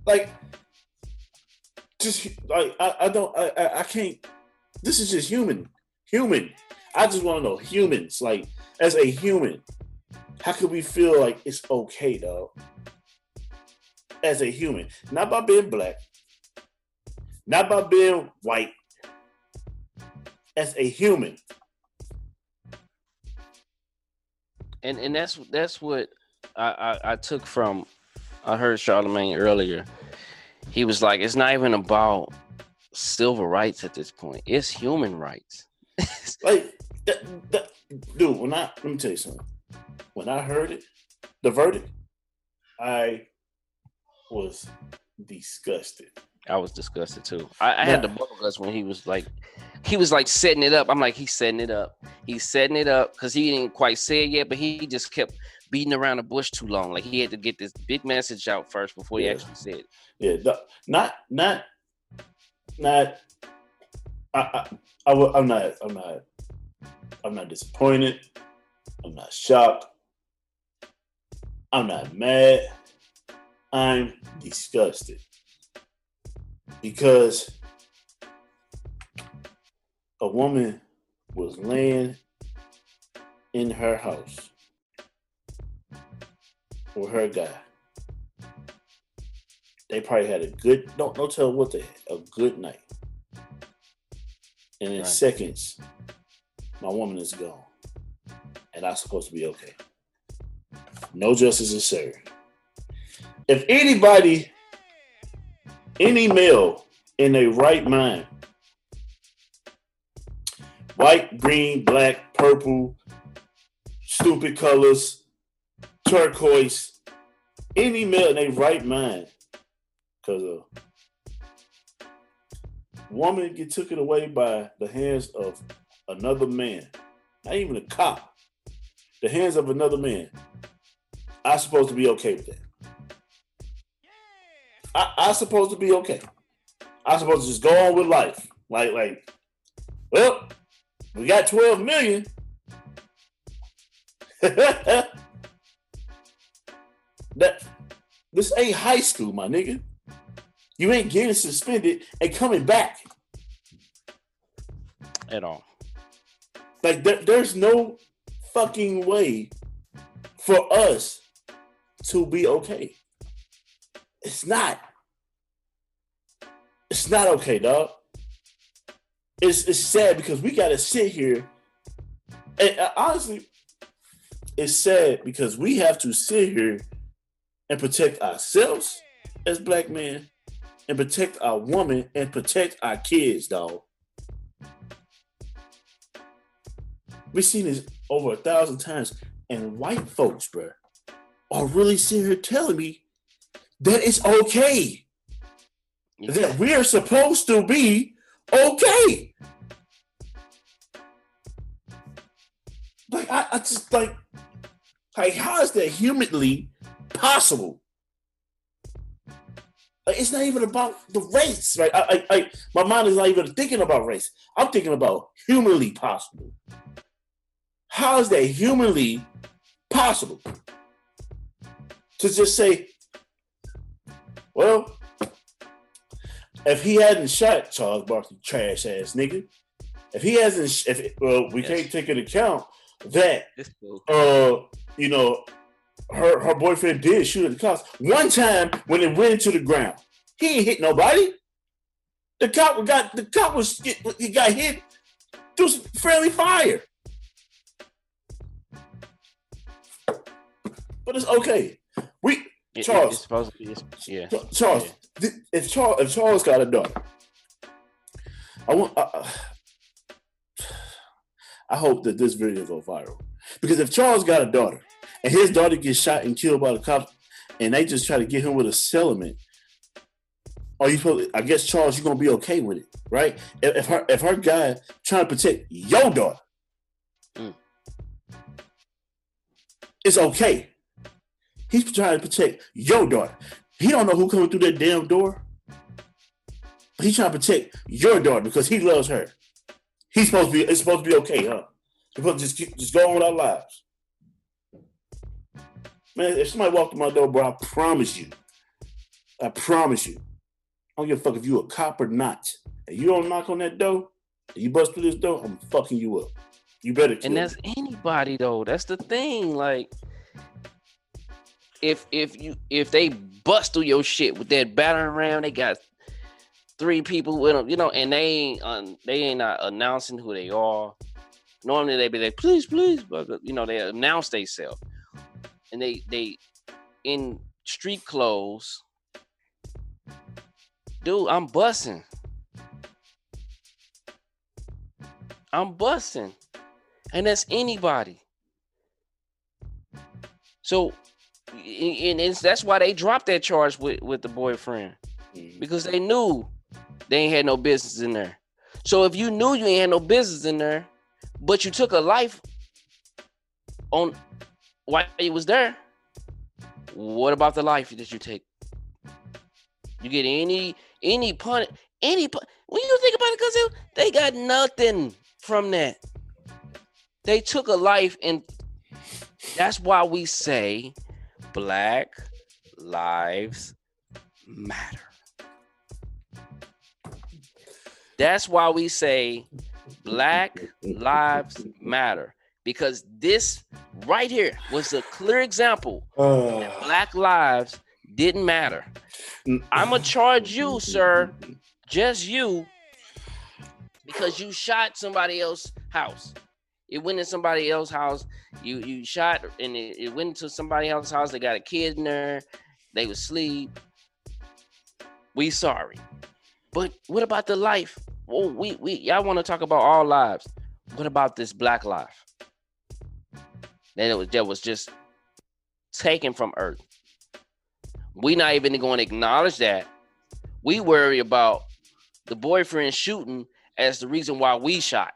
Like, just like I, I don't I, I I can't. This is just human, human. I just want to know humans. Like as a human, how can we feel like it's okay though? As a human, not by being black, not by being white. As a human, and and that's that's what I, I I took from I heard Charlemagne earlier. He was like, it's not even about civil rights at this point. It's human rights. like that, that, dude. When I let me tell you something. When I heard it, the verdict, I was disgusted. I was disgusted too. I, I had the Yeah. bubble when he was like, he was like setting it up. I'm like, he's setting it up. He's setting it up because he didn't quite say it yet, but he just kept beating around the bush too long. Like he had to get this big message out first before he Yeah. actually said it. Yeah, the- not not not. I, I, I I'm not. I'm not. I'm not disappointed. I'm not shocked. I'm not mad. I'm disgusted because a woman was laying in her house with her guy. They probably had a good don't don't tell what they had, a good night. And in Right. seconds, my woman is gone. And I'm supposed to be okay. No justice is served. If anybody, any male in a right mind, white, green, black, purple, stupid colors, turquoise, any male in a right mind, because a woman get took it away by the hands of another man, not even a cop, the hands of another man. I supposed to be okay with that. I, I supposed to be okay. I supposed to just go on with life. Like, like, well, we got 12 million. that this ain't high school, my nigga. You ain't getting suspended and coming back. At all. Like there, there's no fucking way for us to be okay. It's not. It's not okay, dog. It's it's sad because we gotta sit here. And uh, honestly, it's sad because we have to sit here and protect ourselves as black men, and protect our woman, and protect our kids, dog. We've seen this over a thousand times, and white folks, bro, are really sitting here telling me that it's okay, that we are supposed to be okay. Like I, I just like, like how is that humanly possible? Like, it's not even about the race, right? I, I, I, my mind is not even thinking about race. I'm thinking about humanly possible. How is that humanly possible? To just say, well, if he hadn't shot Charles Barkley, trash ass nigga, if he hasn't, if well, we Yes. can't take into account that uh, you know, her her boyfriend did shoot at the cops one time when it went into the ground. He ain't hit nobody. The cop got the cop was he got hit through some friendly fire. But it's okay. It- it- Charles. It's supposed to be. Yeah. Charles, th- if Charles if Charles got a daughter, I want. Uh, I hope that this video go viral because if Charles got a daughter and his daughter gets shot and killed by the cops, and they just try to get him with a settlement, are you supposed? I guess Charles, you're gonna be okay with it, right? If, if her if her guy trying to protect your daughter, Mm. it's okay. He's trying to protect your daughter. He don't know who coming through that damn door. He's trying to protect your daughter because he loves her. He's supposed to be. It's supposed to be okay, huh? Supposed to just keep, just go on with our lives. Man, if somebody walked in my door, bro, I promise you, I promise you, I don't give a fuck if you a cop or not. And you don't knock on that door, and you bust through this door, I'm fucking you up. You better. and me. that's anybody though. That's the thing. Like, if if you if they bust through your shit with that battering ram, they got three people with them, you know, and they ain't um, they ain't not announcing who they are. Normally they be like, please, please, but you know they announce themselves, and they they in street clothes. Dude, I'm busting. I'm busting and that's anybody. So, and it's, that's why they dropped that charge with with the boyfriend Mhm. because they knew they ain't had no business in there. So if you knew you ain't had no business in there, but you took a life on while you was there, what about the life that you take? You get any any pun any pun when you think about it, because they got nothing from that they took a life and that's why we say black lives matter. That's why we say black lives matter because this right here was a clear example that uh. black lives didn't matter. I'm gonna charge you sir just you because you shot somebody else's house. It went in somebody else's house. You you shot and it, it went into somebody else's house. They got a kid in there. They was asleep. We sorry. But what about the life? Well, we we y'all want to talk about all lives. What about this black life? That it was that was just taken from Earth. We not even going to acknowledge that. We worry about the boyfriend shooting as the reason why we shot.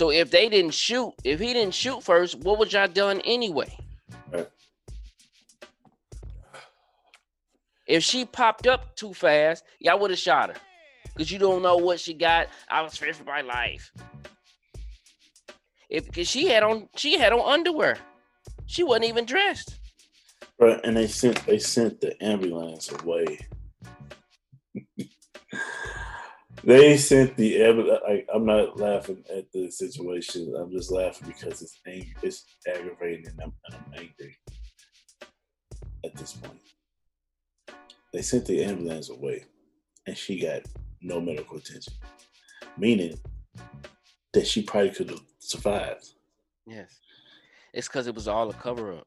So if they didn't shoot, if he didn't shoot first, what would y'all done anyway? Right. If she popped up too fast, y'all would have shot her. Cause you don't know what she got. I was fearing for my life. If cause she had on she had on underwear. She wasn't even dressed. Right, and they sent they sent the ambulance away. They sent the ambulance. I'm not laughing at the situation. I'm just laughing because it's ang- it's aggravating, and I'm, and I'm angry at this point. They sent the ambulance away, and she got no medical attention, meaning that she probably could have survived. Yes. It's because it was all a cover up.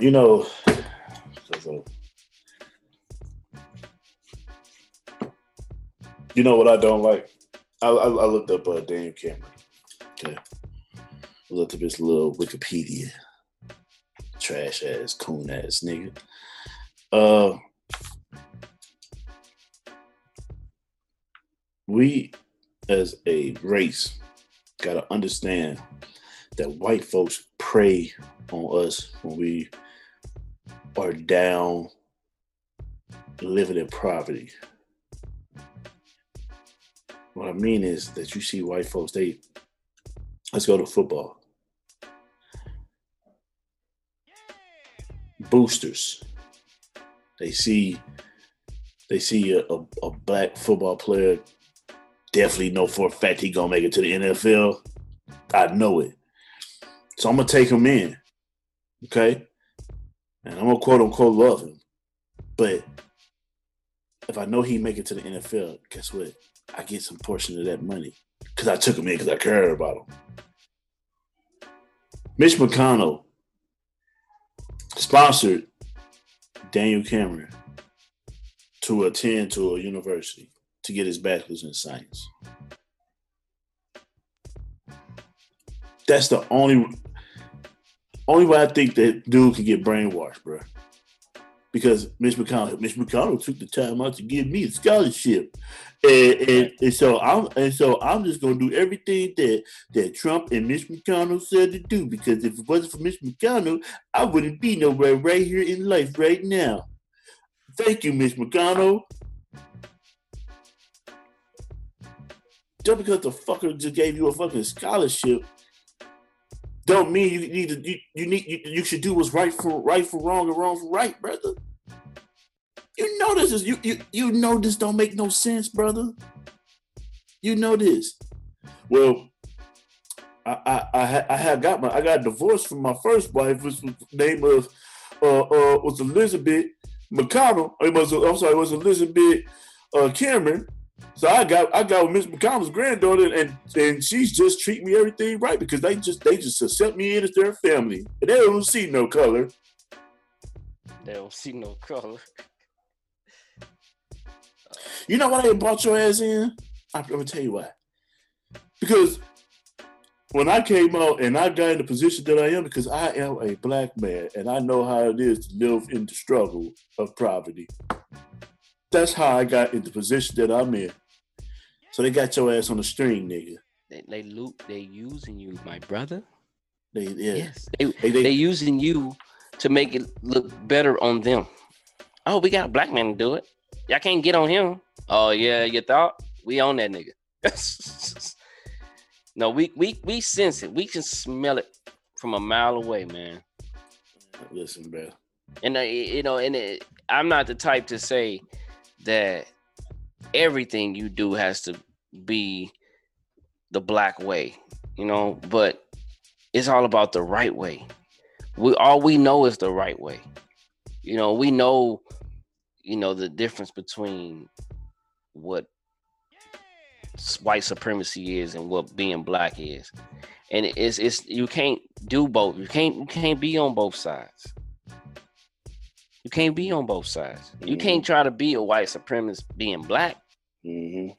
You know, so- you know what I don't like. I, I, I looked up uh, Daniel Cameron. Okay, I looked up his little Wikipedia. Trash ass, coon ass nigga. Uh, we as a race gotta understand that white folks prey on us when we are down living in poverty. What I mean is that you see white folks, they let's go to football. Boosters. They see they see a, a, a black football player, definitely know for a fact he gonna make it to the NFL. I know it. So I'm gonna take him in. Okay? And I'm gonna quote unquote love him. But if I know he make it to the NFL, guess what? I get some portion of that money. Cause I took him in because I cared about him. Mitch McConnell sponsored Daniel Cameron to attend to a university to get his bachelor's in science. That's the only only way I think that dude could get brainwashed, bro. Because Mitch McConnell, Mitch McConnell took the time out to give me a scholarship, and, and, and so I'm and so I'm just gonna do everything that that Trump and Mitch McConnell said to do because if it wasn't for Mitch McConnell, I wouldn't be nowhere right here in life right now. Thank you, Mitch McConnell. Just because the fucker just gave you a fucking scholarship don't mean you need to you, you need you, you should do what's right for right for wrong and wrong for right, brother. You know this is you you you know this don't make no sense, brother. You know this. Well, I I I, I had got my I got divorced from my first wife, which was name of uh uh was Elizabeth McConnell. Was I'm sorry, it was Elizabeth uh Cameron. So I got I got with Miss McConnell's granddaughter, and and she's just treating me everything right because they just they just accept me in as their family, and they don't see no color. They don't see no color. You know why they brought your ass in? I'm gonna tell you why. Because when I came out and I got in the position that I am, because I am a black man and I know how it is to live in the struggle of poverty. That's how I got in the position that I'm in. So they got your ass on the string, nigga. They, they loot. They using you, my brother. They yeah. Yes, they, They, they, they using you to make it look better on them. Oh, we got a black man to do it. Y'all can't get on him. Oh yeah, you thought we on that nigga. no, we we we sense it. We can smell it from a mile away, man. listen, bro. And uh, you know, and it, I'm not the type to say that everything you do has to be the black way, you know, but it's all about the right way. We all we know is the right way. You know, we know, you know, the difference between what white supremacy is and what being black is. And it's it's you can't do both. You can't you can't be on both sides. You can't be on both sides. You can't try to be a white supremacist being black. hmm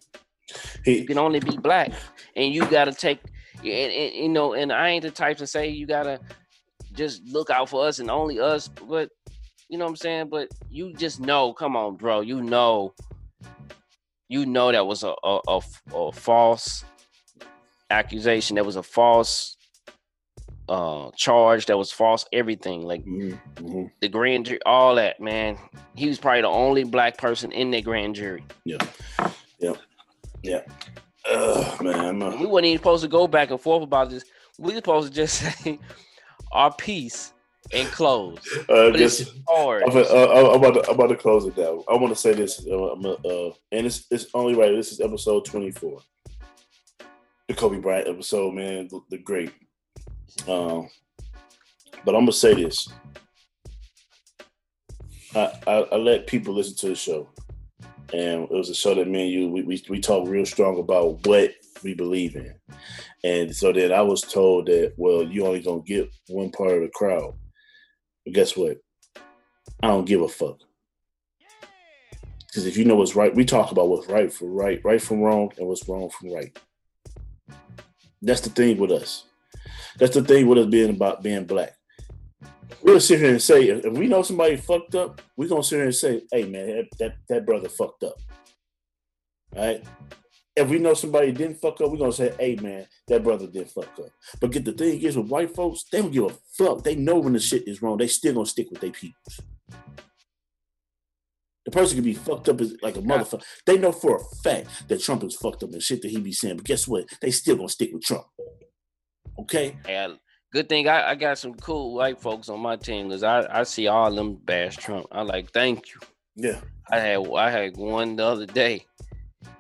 You can only be black, and you gotta take, and, and you know. And I ain't the type to say you gotta just look out for us and only us, but you know what I'm saying. But you just know, come on, bro. You know, you know that was a a, a, a false accusation. That was a false uh charge. That was false everything. Like mhm, mhm. the grand jury, all that, man. He was probably the only black person in that grand jury. Yeah yeah yeah Ugh, man, I'm We wasn't even supposed to go back and forth about this. We were supposed to just say our piece and close. uh, just, hard. I'm, uh, I'm, about to, I'm about to close it down. I want to say this, uh, I'm, uh, uh, and it's, it's only right. This is episode 24, the Kobe Bryant episode, man, the, the great. Um, but I'm gonna say this. I, I I let people listen to the show, and it was a show that me and you we we, we talk real strong about what we believe in, and so then I was told that well you only gonna get one part of the crowd, but guess what? I don't give a fuck. Because if you know what's right, we talk about what's right for right, right from wrong, and what's wrong from right. That's the thing with us. That's the thing with us being about being black. We'll sit here and say, if we know somebody fucked up, we're gonna sit here and say, hey man, that, that, that brother fucked up. All right. If we know somebody didn't fuck up, we're gonna say, hey man, that brother didn't fuck up. But get the thing is with white folks, they don't give a fuck. They know when the shit is wrong. They still gonna stick with their peoples. The person could be fucked up as like a motherfucker. They know for a fact that Trump is fucked up and shit that he be saying. But guess what? They still gonna stick with Trump. Okay? And good thing I, I got some cool white folks on my team because I, I see all them bash Trump. I like thank you. Yeah. I had I had one the other day.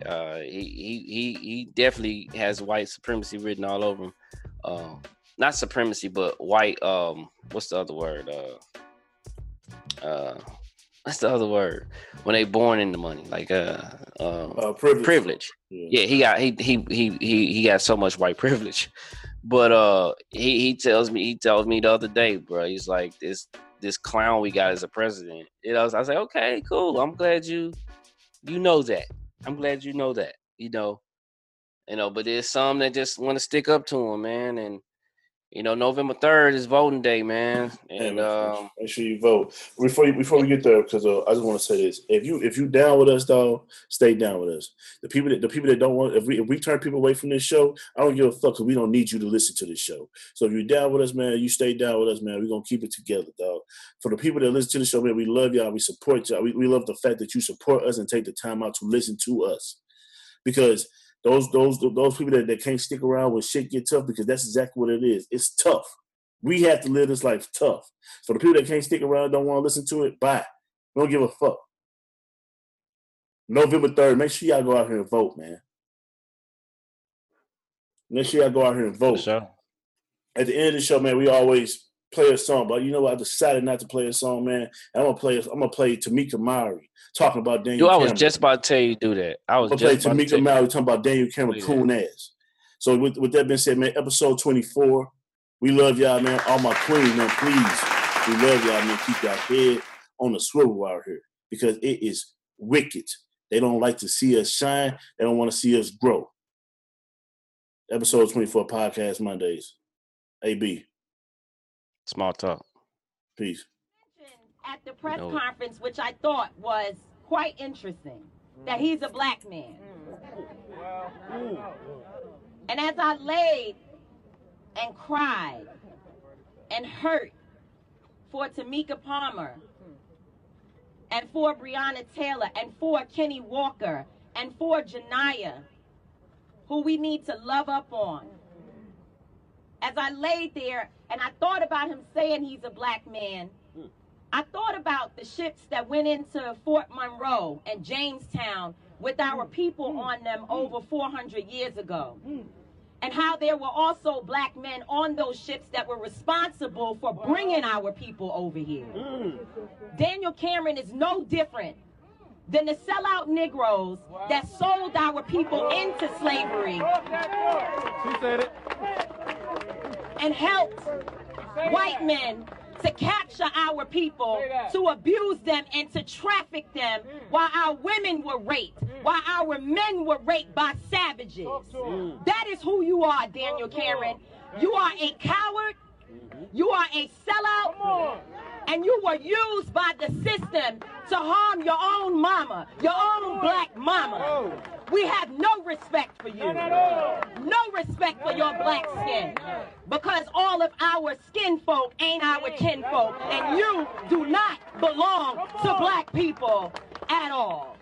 Uh, he he he he definitely has white supremacy written all over him. Uh, not supremacy, but white. Um, what's the other word? Uh, uh, what's the other word? When they born in the money, like uh, uh Uh, privilege. privilege. Yeah. Yeah, he got he he he he he got so much white privilege. But uh he he tells me he tells me the other day, bro, he's like this this clown we got as a president. You know, I was like, okay, cool. I'm glad you you know that. I'm glad you know that, you know. You know, but there's some that just want to stick up to him, man. And You know, November third is voting day, man, and make, um, make sure you vote before you, before we get there. Because uh, I just want to say this: if you if you down with us, though, stay down with us. The people that the people that don't want if we if we turn people away from this show, I don't give a fuck because we don't need you to listen to this show. So if you're down with us, man, you stay down with us, man. We're gonna keep it together, dog. For the people that listen to the show, man, we love y'all. We support y'all. We, we love the fact that you support us and take the time out to listen to us because those those those people that, that can't stick around when shit get tough because that's exactly what it is. It's tough. We have to live this life tough. So the people that can't stick around, don't want to listen to it, bye. Don't give a fuck. November 3rd, make sure y'all go out here and vote, man. Make sure y'all go out here and vote. sure. At the end of the show, man, we always play a song. But you know what? I decided not to play a song, man. I'm gonna play. I'm gonna play Tamika Mallory talking about Daniel. Yo, I was Cameron. just about to tell you do that. I was I'm gonna play just to Tamika. Mallory talking about Daniel oh, Cameron Yeah. coon ass. So with, with that being said, man, episode 24. We love y'all, man. All my queens, man, please. We love y'all, man. Keep y'all head on the swivel out here because it is wicked. They don't like to see us shine. They don't want to see us grow. Episode 24 podcast Mondays. AB. Small talk. Peace. at the press know- conference, which I thought was quite interesting, that he's a black man. And as I laid and cried and hurt for Tamika Palmer and for Breonna Taylor and for Kenny Walker and for Janaya, who we need to love up on. As I laid there and I thought about him saying he's a black man, I thought about the ships that went into Fort Monroe and Jamestown with our people on them over 400 years ago. And how there were also black men on those ships that were responsible for bringing our people over here. Daniel Cameron is no different than the sellout Negroes that sold our people into slavery and helped white men to capture our people, to abuse them and to traffic them while our women were raped, while our men were raped by savages. Mm. That is who you are, Daniel Cameron. You are a coward. Mm-hmm. You are a sellout. And you were used by the system to harm your own mama, your own black mama. We have no respect for you. No respect for your black skin. Because all of our skin folk ain't our kinfolk. And you do not belong to black people at all.